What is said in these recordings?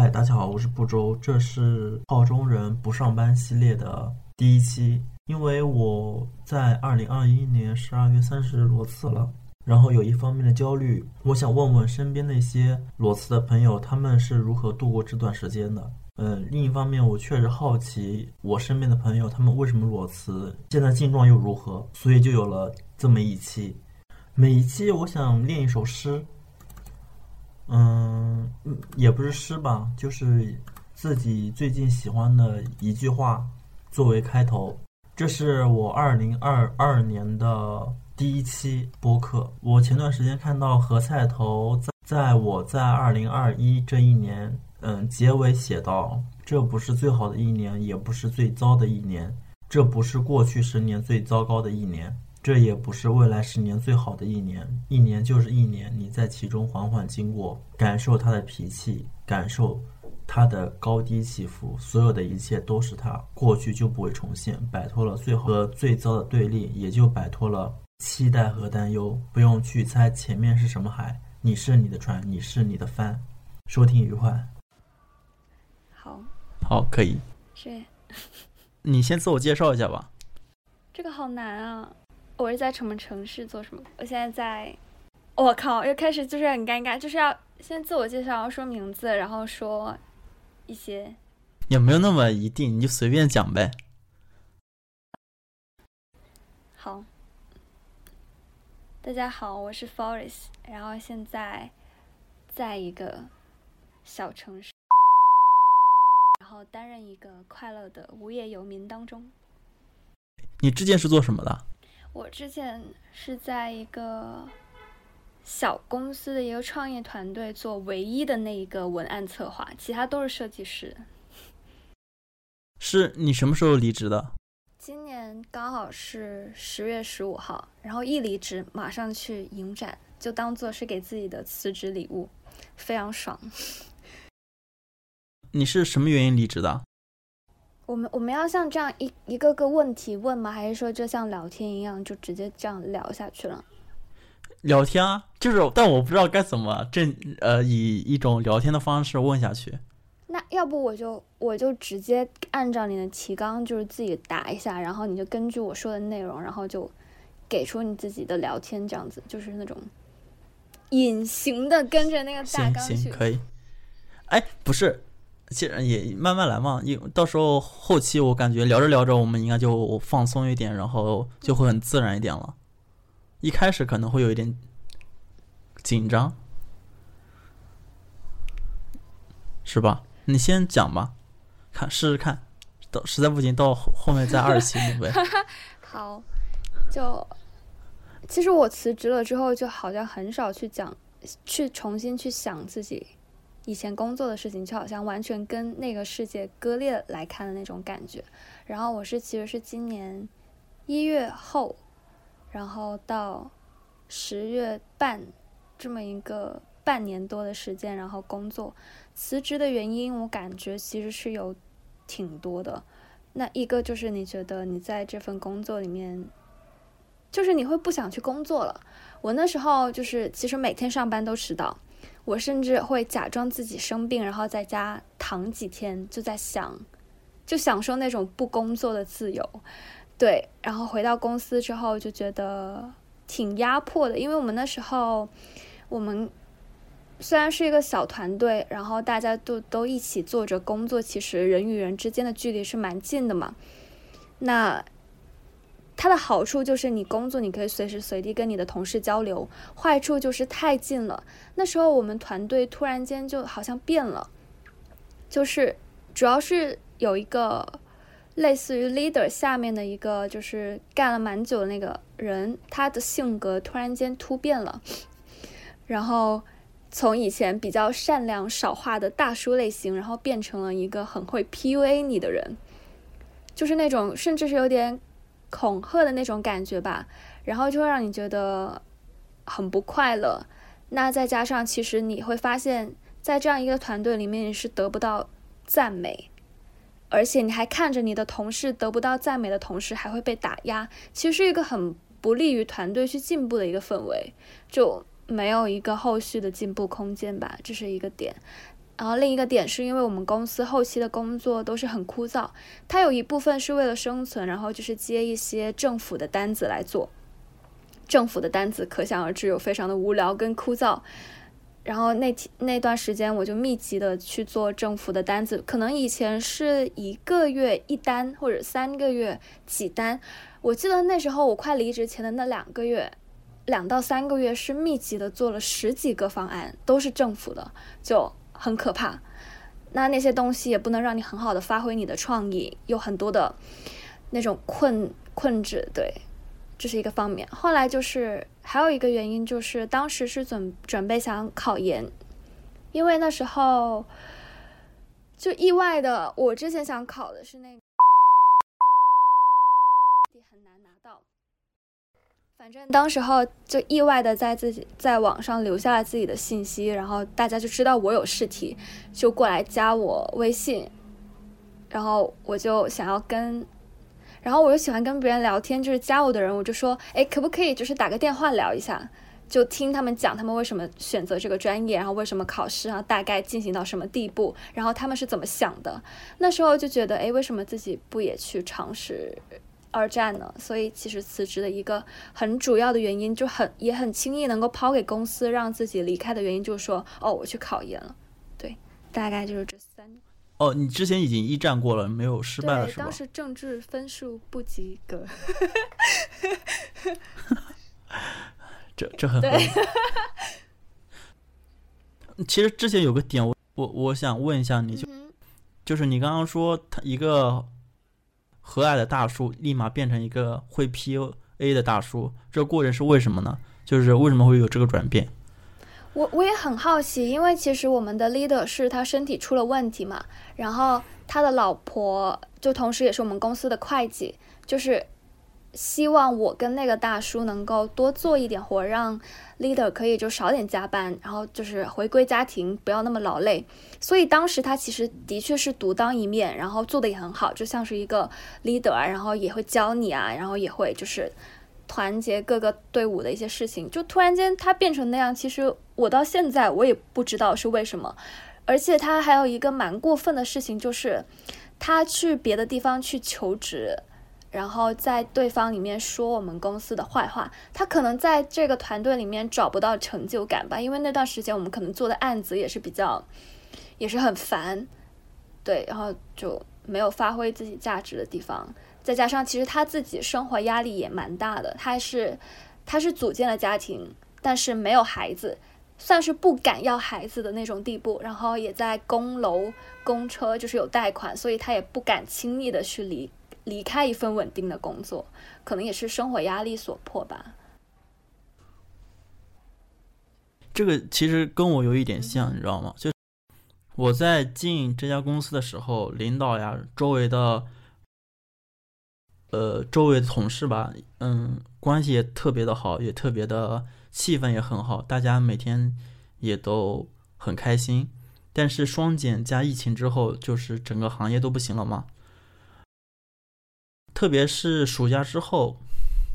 嗨，大家好，我是不周，这是澳洲人不上班系列的第一期。因为我在二零二一年十二月三十日裸辞了，然后有一方面的焦虑，我想问问身边那些裸辞的朋友，他们是如何度过这段时间的？嗯，另一方面，我确实好奇我身边的朋友他们为什么裸辞，现在境状又如何，所以就有了这么一期。每一期我想练一首诗。嗯，也不是诗吧，就是自己最近喜欢的一句话作为开头。这是我二零二二年的第一期播客。我前段时间看到何菜头在在我在二零二一这一年，嗯，结尾写道：“这不是最好的一年，也不是最糟的一年，这不是过去十年最糟糕的一年。”这也不是未来十年最好的一年，一年就是一年，你在其中缓缓经过，感受他的脾气，感受他的高低起伏，所有的一切都是他，过去就不会重现，摆脱了最好和最糟的对立，也就摆脱了期待和担忧，不用去猜前面是什么海，你是你的船，你是你的帆，收听愉快。好，好，可以。是，你先自我介绍一下吧。这个好难啊。我是在什么城市做什么？我现在在，我靠，又开始就是很尴尬，就是要先自我介绍，说名字，然后说一些，也没有那么一定，你就随便讲呗。好，大家好，我是 Forest，然后现在在一个小城市，然后担任一个快乐的无业游民当中。你之前是做什么的？我之前是在一个小公司的一个创业团队做唯一的那一个文案策划，其他都是设计师。是你什么时候离职的？今年刚好是十月十五号，然后一离职马上去影展，就当做是给自己的辞职礼物，非常爽。你是什么原因离职的？我们我们要像这样一一个个问题问吗？还是说就像聊天一样，就直接这样聊下去了？聊天啊，就是，但我不知道该怎么正呃以一种聊天的方式问下去。那要不我就我就直接按照你的提纲，就是自己答一下，然后你就根据我说的内容，然后就给出你自己的聊天，这样子就是那种隐形的跟着那个大纲去。行行可以。哎，不是。其实也慢慢来嘛，因到时候后期我感觉聊着聊着，我们应该就放松一点，然后就会很自然一点了。一开始可能会有一点紧张，是吧？你先讲吧，看试试看，到实在不行到后面再二期录 呗。好，就其实我辞职了之后，就好像很少去讲，去重新去想自己。以前工作的事情就好像完全跟那个世界割裂来看的那种感觉。然后我是其实是今年一月后，然后到十月半这么一个半年多的时间，然后工作辞职的原因，我感觉其实是有挺多的。那一个就是你觉得你在这份工作里面，就是你会不想去工作了。我那时候就是其实每天上班都迟到。我甚至会假装自己生病，然后在家躺几天，就在想，就享受那种不工作的自由。对，然后回到公司之后就觉得挺压迫的，因为我们那时候，我们虽然是一个小团队，然后大家都都一起做着工作，其实人与人之间的距离是蛮近的嘛。那。它的好处就是你工作你可以随时随地跟你的同事交流，坏处就是太近了。那时候我们团队突然间就好像变了，就是主要是有一个类似于 leader 下面的一个就是干了蛮久的那个人，他的性格突然间突变了，然后从以前比较善良少话的大叔类型，然后变成了一个很会 PUA 你的人，就是那种甚至是有点。恐吓的那种感觉吧，然后就会让你觉得很不快乐。那再加上，其实你会发现在这样一个团队里面，你是得不到赞美，而且你还看着你的同事得不到赞美的同时还会被打压，其实是一个很不利于团队去进步的一个氛围，就没有一个后续的进步空间吧，这是一个点。然后另一个点是因为我们公司后期的工作都是很枯燥，它有一部分是为了生存，然后就是接一些政府的单子来做。政府的单子可想而知有非常的无聊跟枯燥。然后那天那段时间我就密集的去做政府的单子，可能以前是一个月一单或者三个月几单。我记得那时候我快离职前的那两个月，两到三个月是密集的做了十几个方案，都是政府的，就很可怕。那那些东西也不能让你很好的发挥你的创意，有很多的那种困困制，对，这是一个方面。后来就是还有一个原因，就是当时是准准备想考研，因为那时候就意外的，我之前想考的是那。很难拿到，反正当时候就意外的在自己在网上留下了自己的信息，然后大家就知道我有试题，就过来加我微信，然后我就想要跟，然后我又喜欢跟别人聊天，就是加我的人，我就说，哎，可不可以就是打个电话聊一下，就听他们讲他们为什么选择这个专业，然后为什么考试，然后大概进行到什么地步，然后他们是怎么想的。那时候就觉得，哎，为什么自己不也去尝试？二战呢，所以其实辞职的一个很主要的原因，就很也很轻易能够抛给公司让自己离开的原因，就是说，哦，我去考研了，对，大概就是这三。哦，你之前已经一战过了，没有失败了是吧？当时政治分数不及格。这这很合理。其实之前有个点，我我我想问一下你就，就是你刚刚说他一个。和蔼的大叔立马变成一个会 PUA 的大叔，这过程是为什么呢？就是为什么会有这个转变？我我也很好奇，因为其实我们的 leader 是他身体出了问题嘛，然后他的老婆就同时也是我们公司的会计，就是。希望我跟那个大叔能够多做一点活，让 leader 可以就少点加班，然后就是回归家庭，不要那么劳累。所以当时他其实的确是独当一面，然后做的也很好，就像是一个 leader 啊，然后也会教你啊，然后也会就是团结各个队伍的一些事情。就突然间他变成那样，其实我到现在我也不知道是为什么。而且他还有一个蛮过分的事情，就是他去别的地方去求职。然后在对方里面说我们公司的坏话，他可能在这个团队里面找不到成就感吧，因为那段时间我们可能做的案子也是比较，也是很烦，对，然后就没有发挥自己价值的地方，再加上其实他自己生活压力也蛮大的，他是他是组建了家庭，但是没有孩子，算是不敢要孩子的那种地步，然后也在供楼供车，就是有贷款，所以他也不敢轻易的去离。离开一份稳定的工作，可能也是生活压力所迫吧。这个其实跟我有一点像，你知道吗？就我在进这家公司的时候，领导呀，周围的，呃，周围的同事吧，嗯，关系也特别的好，也特别的气氛也很好，大家每天也都很开心。但是双减加疫情之后，就是整个行业都不行了嘛。特别是暑假之后，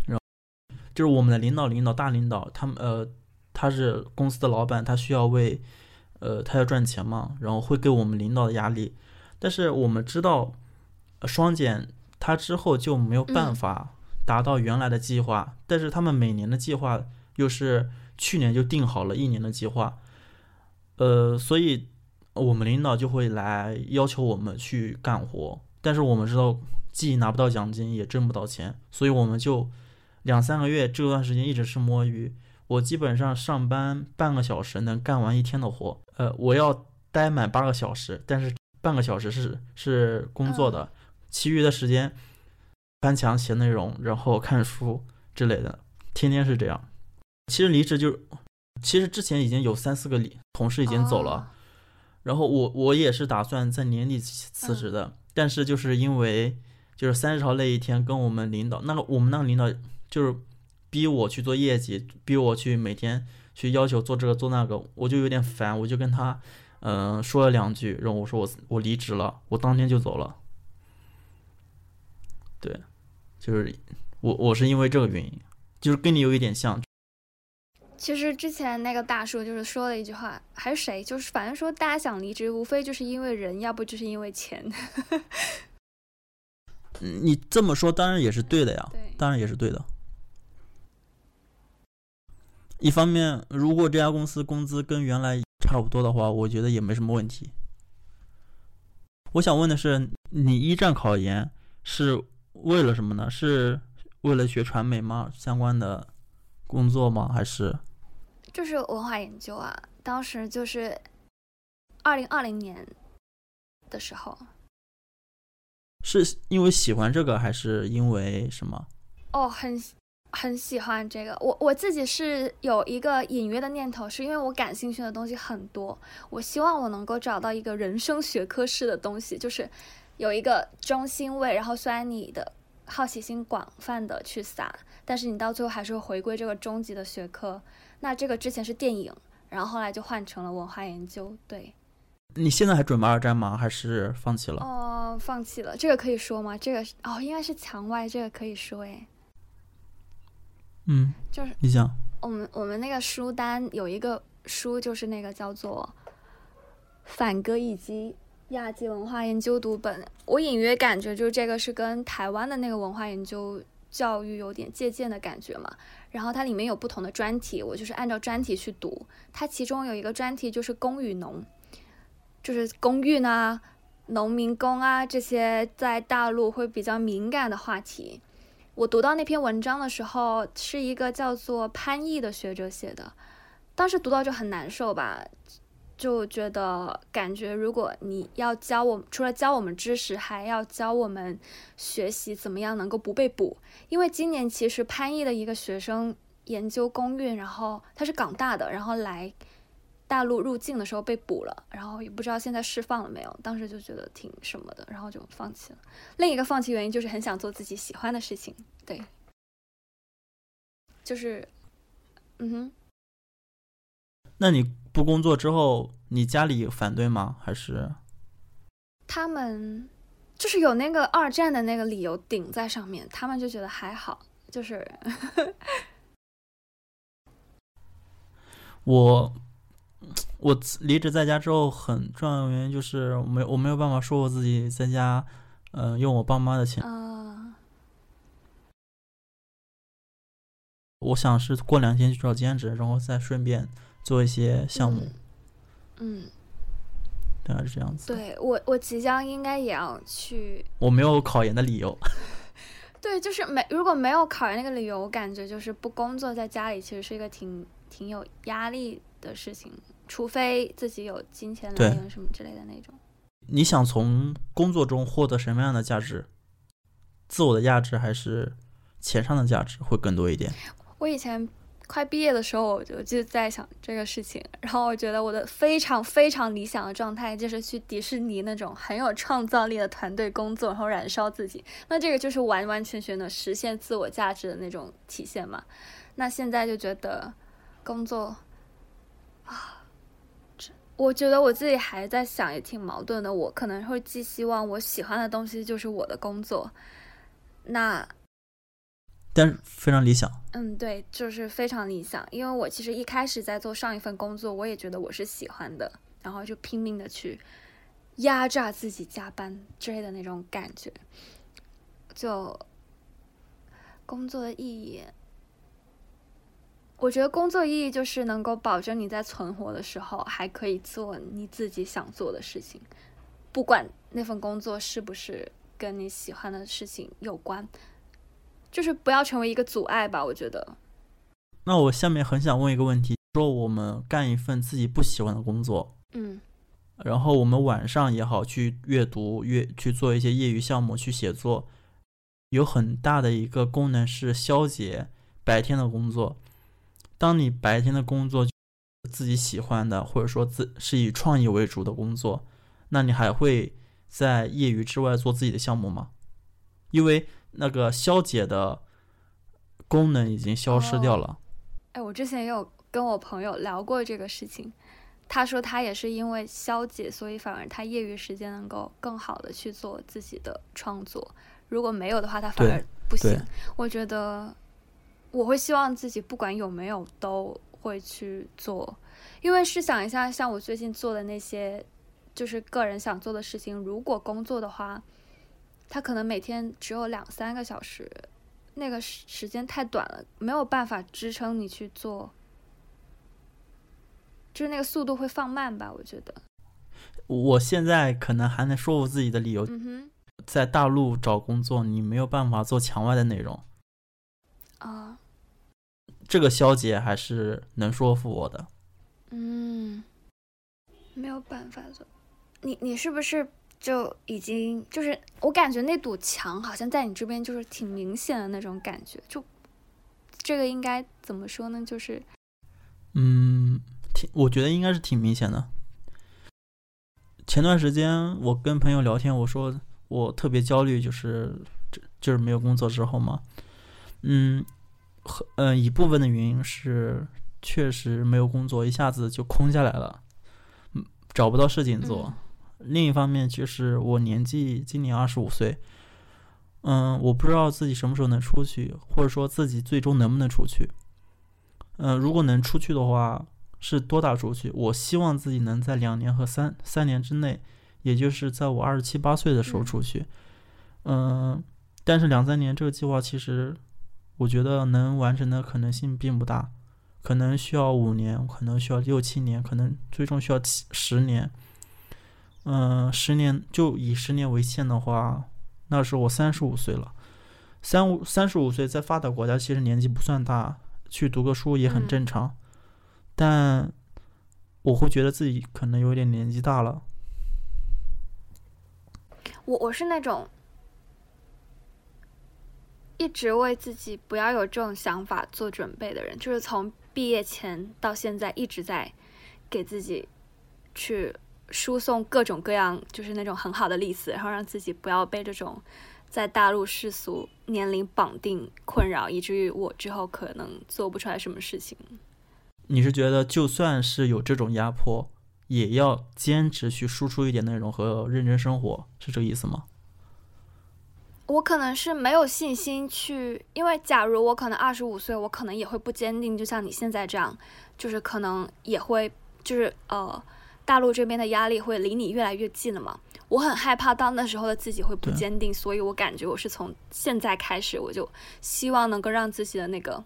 然后就是我们的领导、领导、大领导，他们呃，他是公司的老板，他需要为呃，他要赚钱嘛，然后会给我们领导的压力。但是我们知道，双减他之后就没有办法达到原来的计划，但是他们每年的计划又是去年就定好了一年的计划，呃，所以我们领导就会来要求我们去干活，但是我们知道。既拿不到奖金，也挣不到钱，所以我们就两三个月这段时间一直是摸鱼。我基本上上班半个小时能干完一天的活，呃，我要待满八个小时，但是半个小时是是工作的，其余的时间翻墙写内容，然后看书之类的，天天是这样。其实离职就，其实之前已经有三四个离同事已经走了，然后我我也是打算在年底辞职的，但是就是因为。就是三十号那一天，跟我们领导那个，我们那个领导就是逼我去做业绩，逼我去每天去要求做这个做那个，我就有点烦，我就跟他嗯说了两句，然后我说我我离职了，我当天就走了。对，就是我我是因为这个原因，就是跟你有一点像。其实之前那个大叔就是说了一句话，还是谁，就是反正说大家想离职，无非就是因为人，要不就是因为钱。嗯你这么说当然也是对的呀，当然也是对的。一方面，如果这家公司工资跟原来差不多的话，我觉得也没什么问题。我想问的是，你一战考研是为了什么呢？是为了学传媒吗？相关的工作吗？还是就是文化研究啊，当时就是二零二零年的时候，是因为喜欢这个，还是因为什么？哦，很很喜欢这个。我我自己是有一个隐约的念头，是因为我感兴趣的东西很多，我希望我能够找到一个人生学科式的东西，就是有一个中心位。然后虽然你的好奇心广泛的去撒，但是你到最后还是会回归这个终极的学科。那这个之前是电影，然后后来就换成了文化研究。对，你现在还准备二战吗？还是放弃了？哦，放弃了。这个可以说吗？这个是哦，应该是墙外，这个可以说哎。嗯，就是你讲。我们我们那个书单有一个书，就是那个叫做《反戈一击：亚季文化研究读本》。我隐约感觉，就是这个是跟台湾的那个文化研究教育有点借鉴的感觉嘛。然后它里面有不同的专题，我就是按照专题去读。它其中有一个专题就是工与农，就是公运啊、农民工啊这些在大陆会比较敏感的话题。我读到那篇文章的时候，是一个叫做潘毅的学者写的，当时读到就很难受吧，就觉得感觉如果你要教我，除了教我们知识，还要教我们学习怎么样能够不被捕。因为今年其实潘毅的一个学生研究公运，然后他是港大的，然后来大陆入境的时候被捕了，然后也不知道现在释放了没有。当时就觉得挺什么的，然后就放弃了。另一个放弃原因就是很想做自己喜欢的事情，对，就是，嗯哼，那你不工作之后，你家里反对吗？还是他们就是有那个二战的那个理由顶在上面，他们就觉得还好，就是 我我离职在家之后，很重要的原因就是我没我没有办法说我自己在家，嗯、用我爸妈的钱。啊、我想是过两天去找兼职，然后再顺便做一些项目，嗯，大概是这样子。对我我即将应该也要去，我没有考研的理由。对，就是没如果没有考研那个理由，我感觉就是不工作在家里其实是一个挺挺有压力的事情，除非自己有金钱来源什么之类的那种。你想从工作中获得什么样的价值？自我的价值还是钱上的价值会更多一点？我以前快毕业的时候，我就就在想这个事情，然后我觉得我的非常非常理想的状态就是去迪士尼那种很有创造力的团队工作，然后燃烧自己。那这个就是完完全全的实现自我价值的那种体现嘛。那现在就觉得工作啊，这我觉得我自己还在想，也挺矛盾的。我可能会寄希望我喜欢的东西就是我的工作，那但是非常理想。嗯，对，就是非常理想。因为我其实一开始在做上一份工作，我也觉得我是喜欢的，然后就拼命的去压榨自己加班之类的那种感觉。就工作的意义，我觉得工作意义就是能够保证你在存活的时候还可以做你自己想做的事情，不管那份工作是不是跟你喜欢的事情有关。就是不要成为一个阻碍吧，我觉得。那我下面很想问一个问题：说我们干一份自己不喜欢的工作，嗯然后我们晚上也好去阅读、阅去做一些业余项目、去写作，有很大的一个功能是消解白天的工作。当你白天的工作自己喜欢的，或者说自是以创意为主的工作，那你还会在业余之外做自己的项目吗？因为那个消解的功能已经消失掉了。哎，我之前也有跟我朋友聊过这个事情，他说他也是因为消解，所以反而他业余时间能够更好的去做自己的创作。如果没有的话，他反而不行。我觉得我会希望自己不管有没有都会去做，因为试想一下，像我最近做的那些，就是个人想做的事情，如果工作的话，他可能每天只有两三个小时，那个时时间太短了，没有办法支撑你去做，就是那个速度会放慢吧，我觉得。我现在可能还能说服自己的理由，在大陆找工作，你没有办法做墙外的内容，啊，这个消解还是能说服我的。嗯，没有办法的。你你是不是就已经就是我感觉那堵墙好像在你这边就是挺明显的那种感觉，就这个应该怎么说呢？就是嗯，挺，我觉得应该是挺明显的。前段时间我跟朋友聊天，我说我特别焦虑，就是这就是没有工作之后嘛，嗯，和嗯一部分的原因是确实没有工作，一下子就空下来了，嗯，找不到事情做。另一方面就是我年纪今年二十五岁，嗯，我不知道自己什么时候能出去，或者说自己最终能不能出去。嗯，如果能出去的话。是多大出去？我希望自己能在两年和三三年之内，也就是在我二十七八岁的时候出去。嗯，但是两三年这个计划其实，我觉得能完成的可能性并不大，可能需要五年，可能需要六七年，可能最终需要七十年。嗯，十年就以十年为限的话，那时候我三十五岁了。三五三十五岁在发达国家其实年纪不算大，去读个书也很正常。但我会觉得自己可能有点年纪大了。我我是那种一直为自己不要有这种想法做准备的人，就是从毕业前到现在一直在给自己去输送各种各样，就是那种很好的例子，然后让自己不要被这种在大陆世俗年龄绑定困扰，以至于我之后可能做不出来什么事情。你是觉得就算是有这种压迫，也要坚持去输出一点内容和认真生活，是这个意思吗？我可能是没有信心去，因为假如我可能二十五岁，我可能也会不坚定，就像你现在这样，就是可能也会，就是呃，大陆这边的压力会离你越来越近了嘛。我很害怕到那时候的自己会不坚定，所以我感觉我是从现在开始，我就希望能够让自己的那个。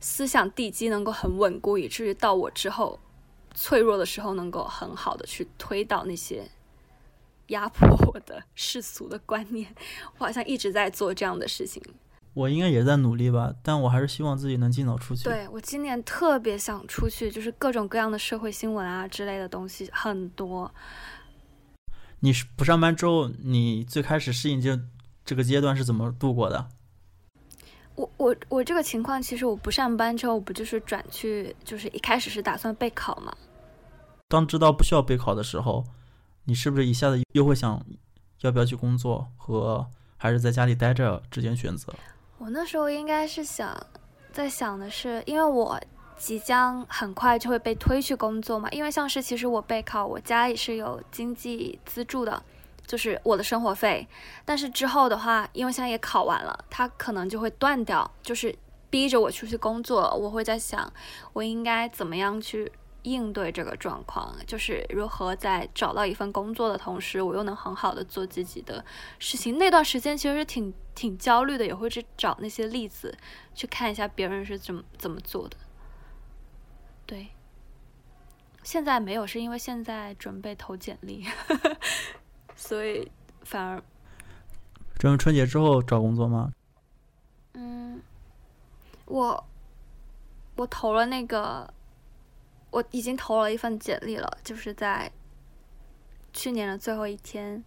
思想地基能够很稳固，以至于到我之后脆弱的时候，能够很好的去推倒那些压迫我的世俗的观念。我好像一直在做这样的事情。我应该也在努力吧，但我还是希望自己能尽早出去。对我今年特别想出去，就是各种各样的社会新闻啊之类的东西很多。你是不上班之后，你最开始适应这这个阶段是怎么度过的？我我我这个情况，其实我不上班之后，不就是转去，就是一开始是打算备考嘛。当知道不需要备考的时候，你是不是一下子又会想，要不要去工作和还是在家里待着之间选择？我那时候应该是想，在想的是，因为我即将很快就会被推去工作嘛，因为像是其实我备考，我家里是有经济资助的。就是我的生活费，但是之后的话，因为现在也考完了，他可能就会断掉，就是逼着我出去工作。我会在想，我应该怎么样去应对这个状况？就是如何在找到一份工作的同时，我又能很好的做自己的事情。那段时间其实是挺挺焦虑的，也会去找那些例子，去看一下别人是怎么怎么做的。对，现在没有，是因为现在准备投简历。所以反而，准备春节之后找工作吗？嗯，我我投了那个，我已经投了一份简历了，就是在去年的最后一天。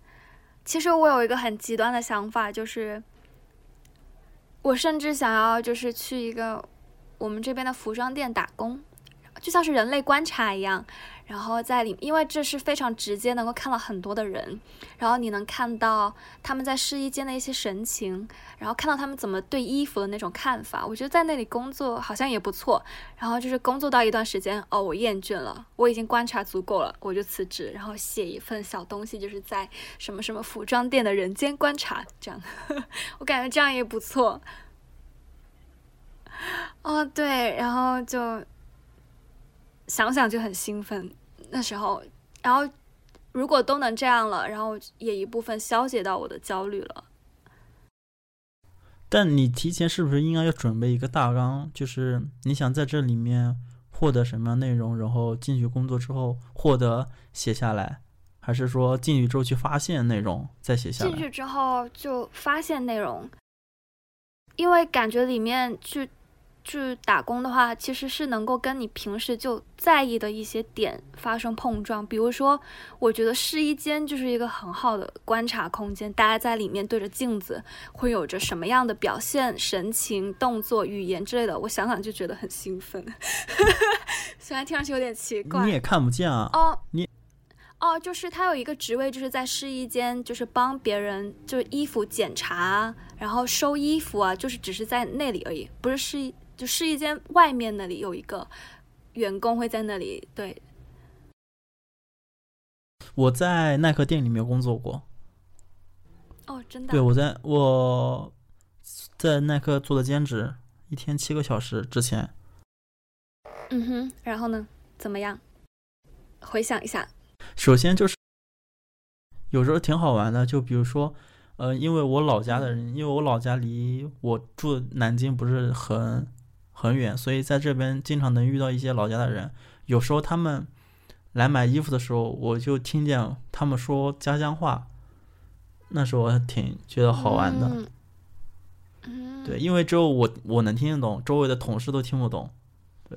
其实我有一个很极端的想法，就是我甚至想要就是去一个我们这边的服装店打工，就像是人类观察一样。然后在里，因为这是非常直接，能够看到很多的人，然后你能看到他们在试衣间的一些神情，然后看到他们怎么对衣服的那种看法。我觉得在那里工作好像也不错。然后就是工作到一段时间，哦，我厌倦了，我已经观察足够了，我就辞职，然后写一份小东西，就是在什么什么服装店的人间观察这样。我感觉这样也不错。哦，对，然后就。想想就很兴奋。那时候，然后如果都能这样了，然后也一部分消解到我的焦虑了。但你提前是不是应该要准备一个大纲？就是你想在这里面获得什么样内容，然后进去工作之后获得写下来，还是说进去之后去发现内容再写下来？进去之后就发现内容，因为感觉里面去。去打工的话，其实是能够跟你平时就在意的一些点发生碰撞。比如说，我觉得试衣间就是一个很好的观察空间，大家在里面对着镜子会有着什么样的表现、神情、动作、语言之类的，我想想就觉得很兴奋。虽然听上去有点奇怪，你也看不见啊。哦，你哦，就是他有一个职位，就是在试衣间，就是帮别人就是衣服检查，然后收衣服啊，就是只是在那里而已，不是试衣。就试衣间外面那里有一个员工会在那里。对，我在耐克店里面工作过。哦，真的？对，我在我在耐克做的兼职，一天七个小时。之前，嗯哼，然后呢？怎么样？回想一下。首先就是有时候挺好玩的，就比如说，呃，因为我老家的人，因为我老家离我住南京不是很。很远，所以在这边经常能遇到一些老家的人。有时候他们来买衣服的时候，我就听见他们说家乡话，那时候我挺觉得好玩的。嗯，对，因为只有我我能听得懂，周围的同事都听不懂。对，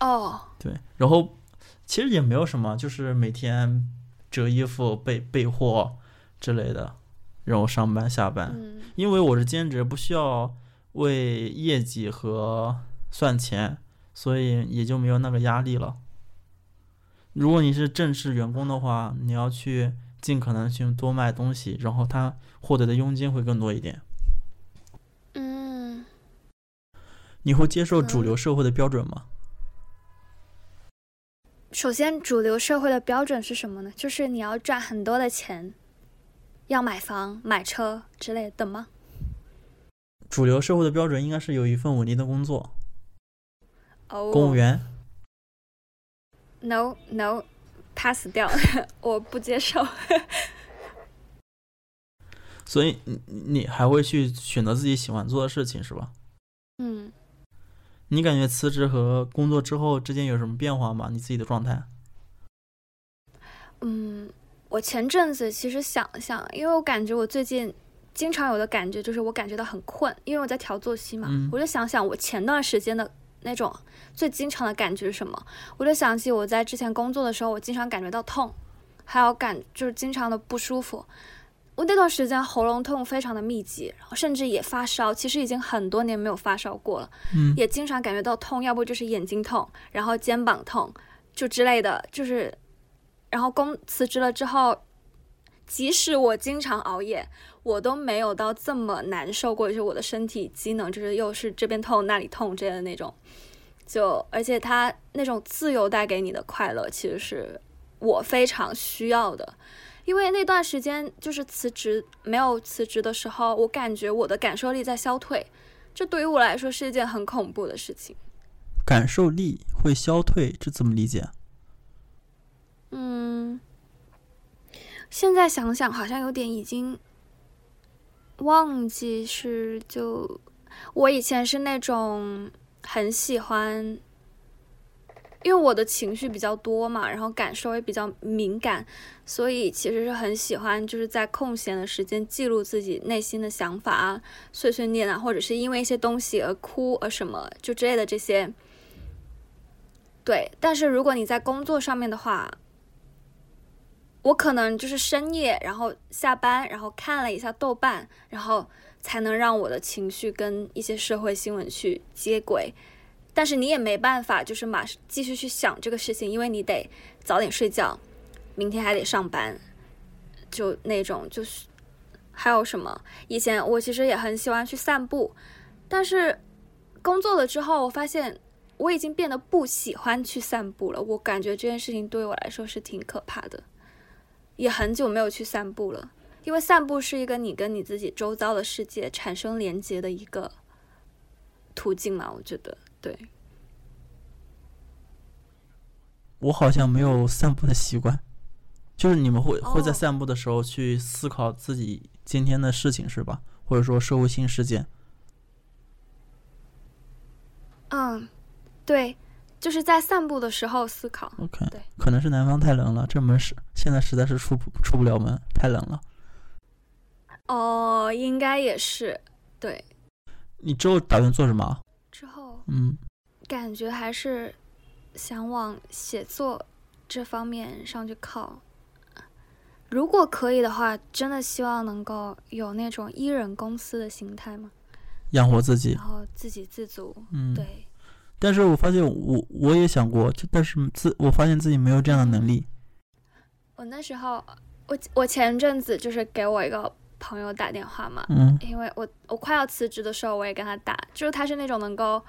哦，对，然后其实也没有什么，就是每天折衣服、备备货之类的，然后上班下班。因为我是兼职，不需要。为业绩和算钱，所以也就没有那个压力了。如果你是正式员工的话，你要去尽可能去多卖东西，然后他获得的佣金会更多一点。嗯，你会接受主流社会的标准吗？首先，主流社会的标准是什么呢？就是你要赚很多的钱，要买房、买车之类的吗？主流社会的标准应该是有一份稳定的工作，哦，公务员。No No pass 掉，我不接受。所以你你还会去选择自己喜欢做的事情是吧？嗯。你感觉辞职和工作之后之间有什么变化吗？你自己的状态？嗯，我前阵子其实想了想，因为我感觉我最近。经常有的感觉就是我感觉到很困，因为我在调作息嘛。我就想想我前段时间的那种最经常的感觉是什么？我就想起我在之前工作的时候，我经常感觉到痛，还有感就是经常的不舒服。我那段时间喉咙痛非常的密集，然后甚至也发烧。其实已经很多年没有发烧过了，也经常感觉到痛，要不就是眼睛痛，然后肩膀痛，就之类的。就是，然后工辞职了之后，即使我经常熬夜。我都没有到这么难受过，就是我的身体机能，就是又是这边痛那里痛这样的那种，就而且它那种自由带给你的快乐，其实是我非常需要的。因为那段时间就是辞职没有辞职的时候，我感觉我的感受力在消退，这对于我来说是一件很恐怖的事情。感受力会消退，这怎么理解？嗯，现在想想好像有点已经。忘记是就，我以前是那种很喜欢，因为我的情绪比较多嘛，然后感受也比较敏感，所以其实是很喜欢就是在空闲的时间记录自己内心的想法啊、碎碎念啊，或者是因为一些东西而哭而什么就之类的这些。对，但是如果你在工作上面的话。我可能就是深夜，然后下班，然后看了一下豆瓣，然后才能让我的情绪跟一些社会新闻去接轨。但是你也没办法，就是马上继续去想这个事情，因为你得早点睡觉，明天还得上班，就那种就是。还有什么？以前我其实也很喜欢去散步，但是工作了之后，我发现我已经变得不喜欢去散步了。我感觉这件事情对我来说是挺可怕的。也很久没有去散步了，因为散步是一个你跟你自己周遭的世界产生连接的一个途径嘛，我觉得对。我好像没有散步的习惯，就是你们会会在哦散步的时候去思考自己今天的事情是吧？或者说社会性事件。嗯，对，就是在散步的时候思考。OK，对可能是南方太冷了，这门是现在实在是出不出不了门，太冷了。哦，应该也是。对，你之后打算做什么啊？之后嗯，感觉还是想往写作这方面上去靠。如果可以的话，真的希望能够有那种一人公司的形态嘛，养活自己然。后自给自足。嗯，。对，但是我发现我我也想过，就但是自我发现自己没有这样的能力。我那时候，我我前阵子就是给我一个朋友打电话嘛，嗯因为我我快要辞职的时候，我也跟他打，就是他是那种能够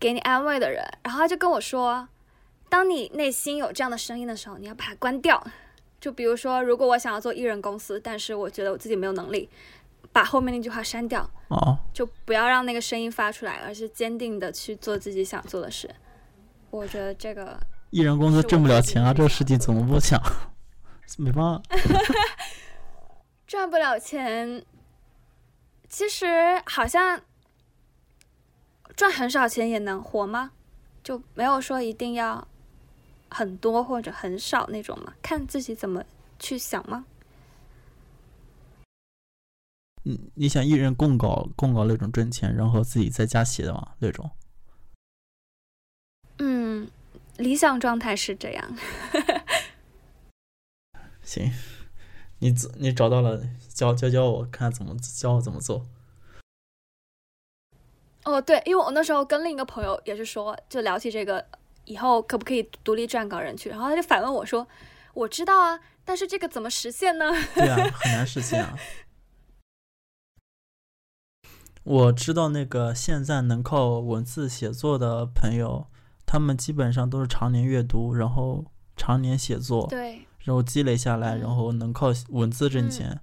给你安慰的人，然后他就跟我说，当你内心有这样的声音的时候，你要把它关掉。就比如说，如果我想要做艺人公司，但是我觉得我自己没有能力，把后面那句话删掉，哦，就不要让那个声音发出来，而是坚定的去做自己想做的事。我觉得这个艺人公司挣不了钱啊，这个事情怎么不想？没办法。赚不了钱，其实好像赚很少钱也能活吗？就没有说一定要很多或者很少那种嘛，看自己怎么去想吗？你你想一人供稿供稿那种挣钱，然后自己在家写的嘛那种？嗯，理想状态是这样。行，你自你找到了，教教教我看怎么教我怎么做。哦，对，因为我那时候跟另一个朋友也是说，就聊起这个以后可不可以独立撰稿人去，然后他就反问我说：“我知道啊，但是这个怎么实现呢？”对啊，很难实现啊。我知道那个现在能靠文字写作的朋友，他们基本上都是常年阅读，然后常年写作，对，然后积累下来，嗯然后能靠文字挣钱。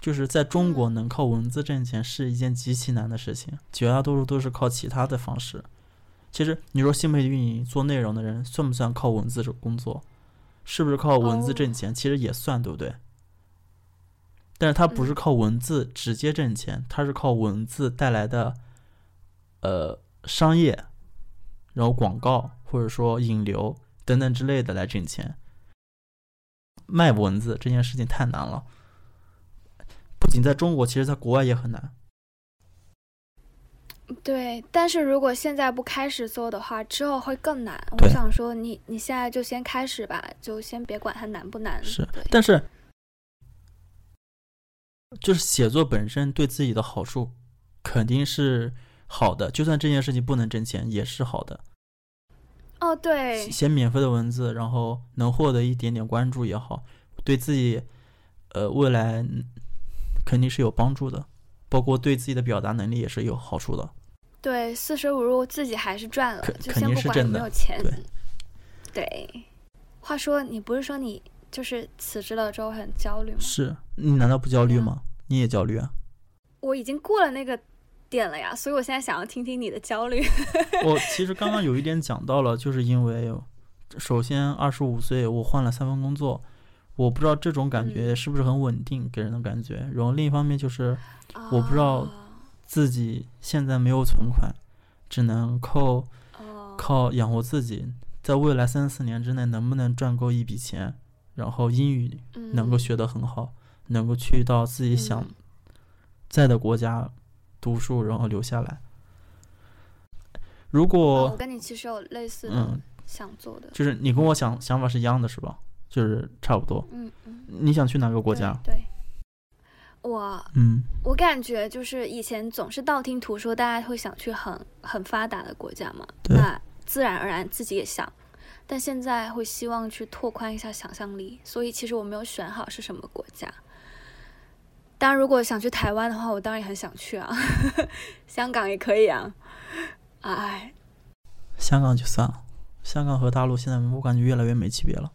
就是在中国嗯能靠文字挣钱是一件极其难的事情，绝大多数都是靠其他的方式。其实你说新媒体运营做内容的人算不算靠文字这工作？是不是靠文字哦挣钱？其实也算，对不对？但是它不是嗯靠文字直接挣钱，它是靠文字带来的呃商业，然后广告或者说引流等等之类的来挣钱。卖文字这件事情太难了，不仅在中国，其实在国外也很难。对，但是如果现在不开始做的话，之后会更难。我想说你，你现在就先开始吧，就先别管它难不难。是，但是，就是写作本身对自己的好处肯定是好的，就算这件事情不能挣钱，也是好的。哦，对，写免费的文字，然后能获得一点点关注也好，对自己呃未来嗯肯定是有帮助的，包括对自己的表达能力也是有好处的。对，四舍五入自己还是赚了，肯就先不管有定是挣的没有钱。对对话说，你不是说你就是辞职了之后很焦虑吗？是你难道不焦虑吗？你也焦虑啊？我已经过了那个点了呀，所以我现在想要听听你的焦虑。我 其实刚刚有一点讲到了，就是因为首先二十五岁我换了三份工作，我不知道这种感觉嗯是不是很稳定给人的感觉。然后另一方面就是我不知道啊自己现在没有存款，只能靠哦，靠养活自己，在未来三四年之内能不能赚够一笔钱，然后英语能够嗯学得很好，能够去到自己想嗯在的国家读书，然后留下来。如哦果我跟你其实有类似的嗯，想做的。就是你跟我想想法是一样的，是吧？就是差不多。嗯嗯，你想去哪个国家？对，对我嗯我感觉就是以前总是道听途说，大家会想去很很发达的国家嘛，对那自然而然自己也想，但现在会希望去拓宽一下想象力，所以其实我没有选好是什么国家。当然，如果想去台湾的话，我当然也很想去啊，香港也可以啊。哎，香港就算了，香港和大陆现在我感觉越来越没区别了。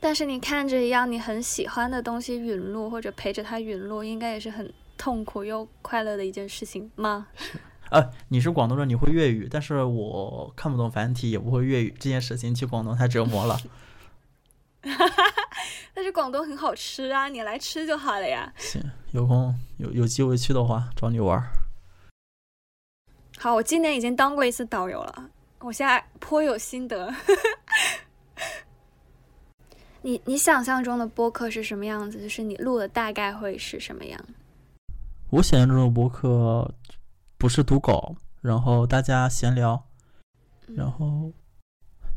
但是你看着一样你很喜欢的东西陨落，或者陪着它陨落，应该也是很痛苦又快乐的一件事情吗？呃，你是广东人，你会粤语，但是我看不懂繁体，也不会粤语，这件事情去广东太折磨了。但是广东很好吃啊，你来吃就好了呀。行，有空有有机会去的话，找你玩儿。好，我今年已经当过一次导游了，我现在颇有心得。你你想象中的播客是什么样子？就是你录的大概会是什么样？我想象中的播客不是读稿，然后大家闲聊，然后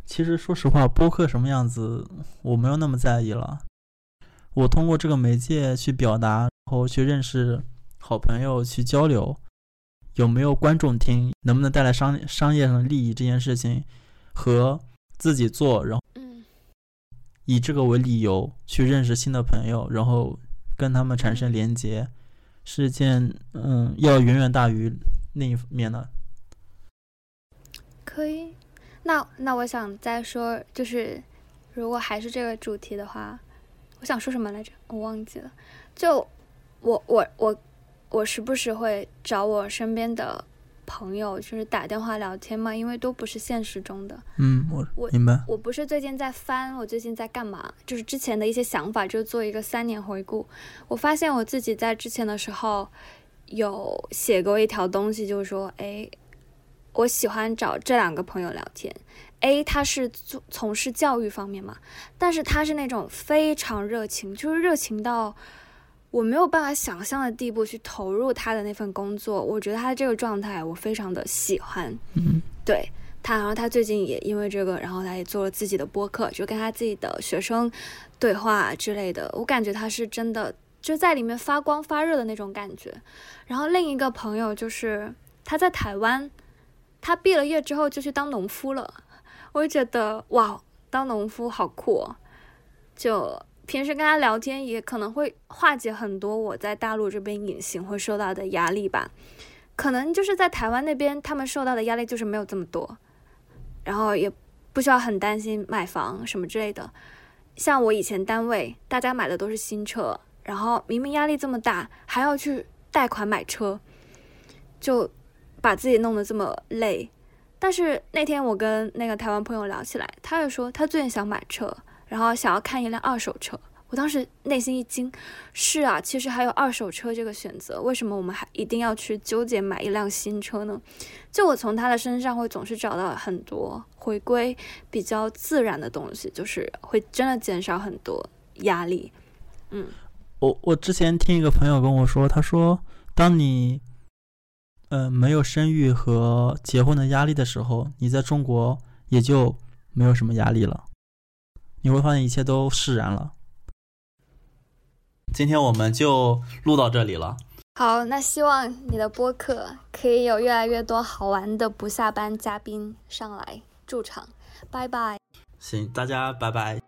其实说实话，播客什么样子我没有那么在意了。我通过这个媒介去表达，然后去认识好朋友，去交流，有没有观众听，能不能带来商商业上的利益这件事情，和自己做，然后嗯。以这个为理由去认识新的朋友，然后跟他们产生连接，事件嗯要远远大于另一面的。可以。那那我想再说，就是如果还是这个主题的话，我想说什么来着？我忘记了。就我我我我时不时会找我身边的朋友，就是打电话聊天嘛，因为都不是现实中的。嗯，我我明白。我不是最近在翻，我最近在干嘛？就是之前的一些想法，就做一个三年回顾。我发现我自己在之前的时候有写过一条东西，就是说，哎，我喜欢找这两个朋友聊天。A 他是做从事教育方面嘛，但是他是那种非常热情，就是热情到我没有办法想象的地步去投入他的那份工作。我觉得他这个状态我非常的喜欢。嗯，对他，然后他最近也因为这个，然后他也做了自己的播客，就跟他自己的学生对话之类的。我感觉他是真的就在里面发光发热的那种感觉。然后另一个朋友就是他在台湾，他毕了业之后就去当农夫了。我就觉得哇，当农夫好酷哦！就平时跟他聊天，也可能会化解很多我在大陆这边隐形会受到的压力吧。可能就是在台湾那边，他们受到的压力就是没有这么多，然后也不需要很担心买房什么之类的。像我以前单位，大家买的都是新车，然后明明压力这么大，还要去贷款买车，就把自己弄得这么累。但是那天我跟那个台湾朋友聊起来，他就说他最近想买车，然后想要看一辆二手车。我当时内心一惊，是啊，其实还有二手车这个选择，为什么我们还一定要去纠结买一辆新车呢？就我从他的身上会总是找到很多回归比较自然的东西，就是会真的减少很多压力。嗯，我我之前听一个朋友跟我说，他说，当你呃没有生育和结婚的压力的时候，你在中国也就没有什么压力了，你会发现一切都释然了。今天我们就录到这里了。好那希望你的播客可以有越来越多好玩的不下班嘉宾上来驻场。拜拜。行大家拜拜。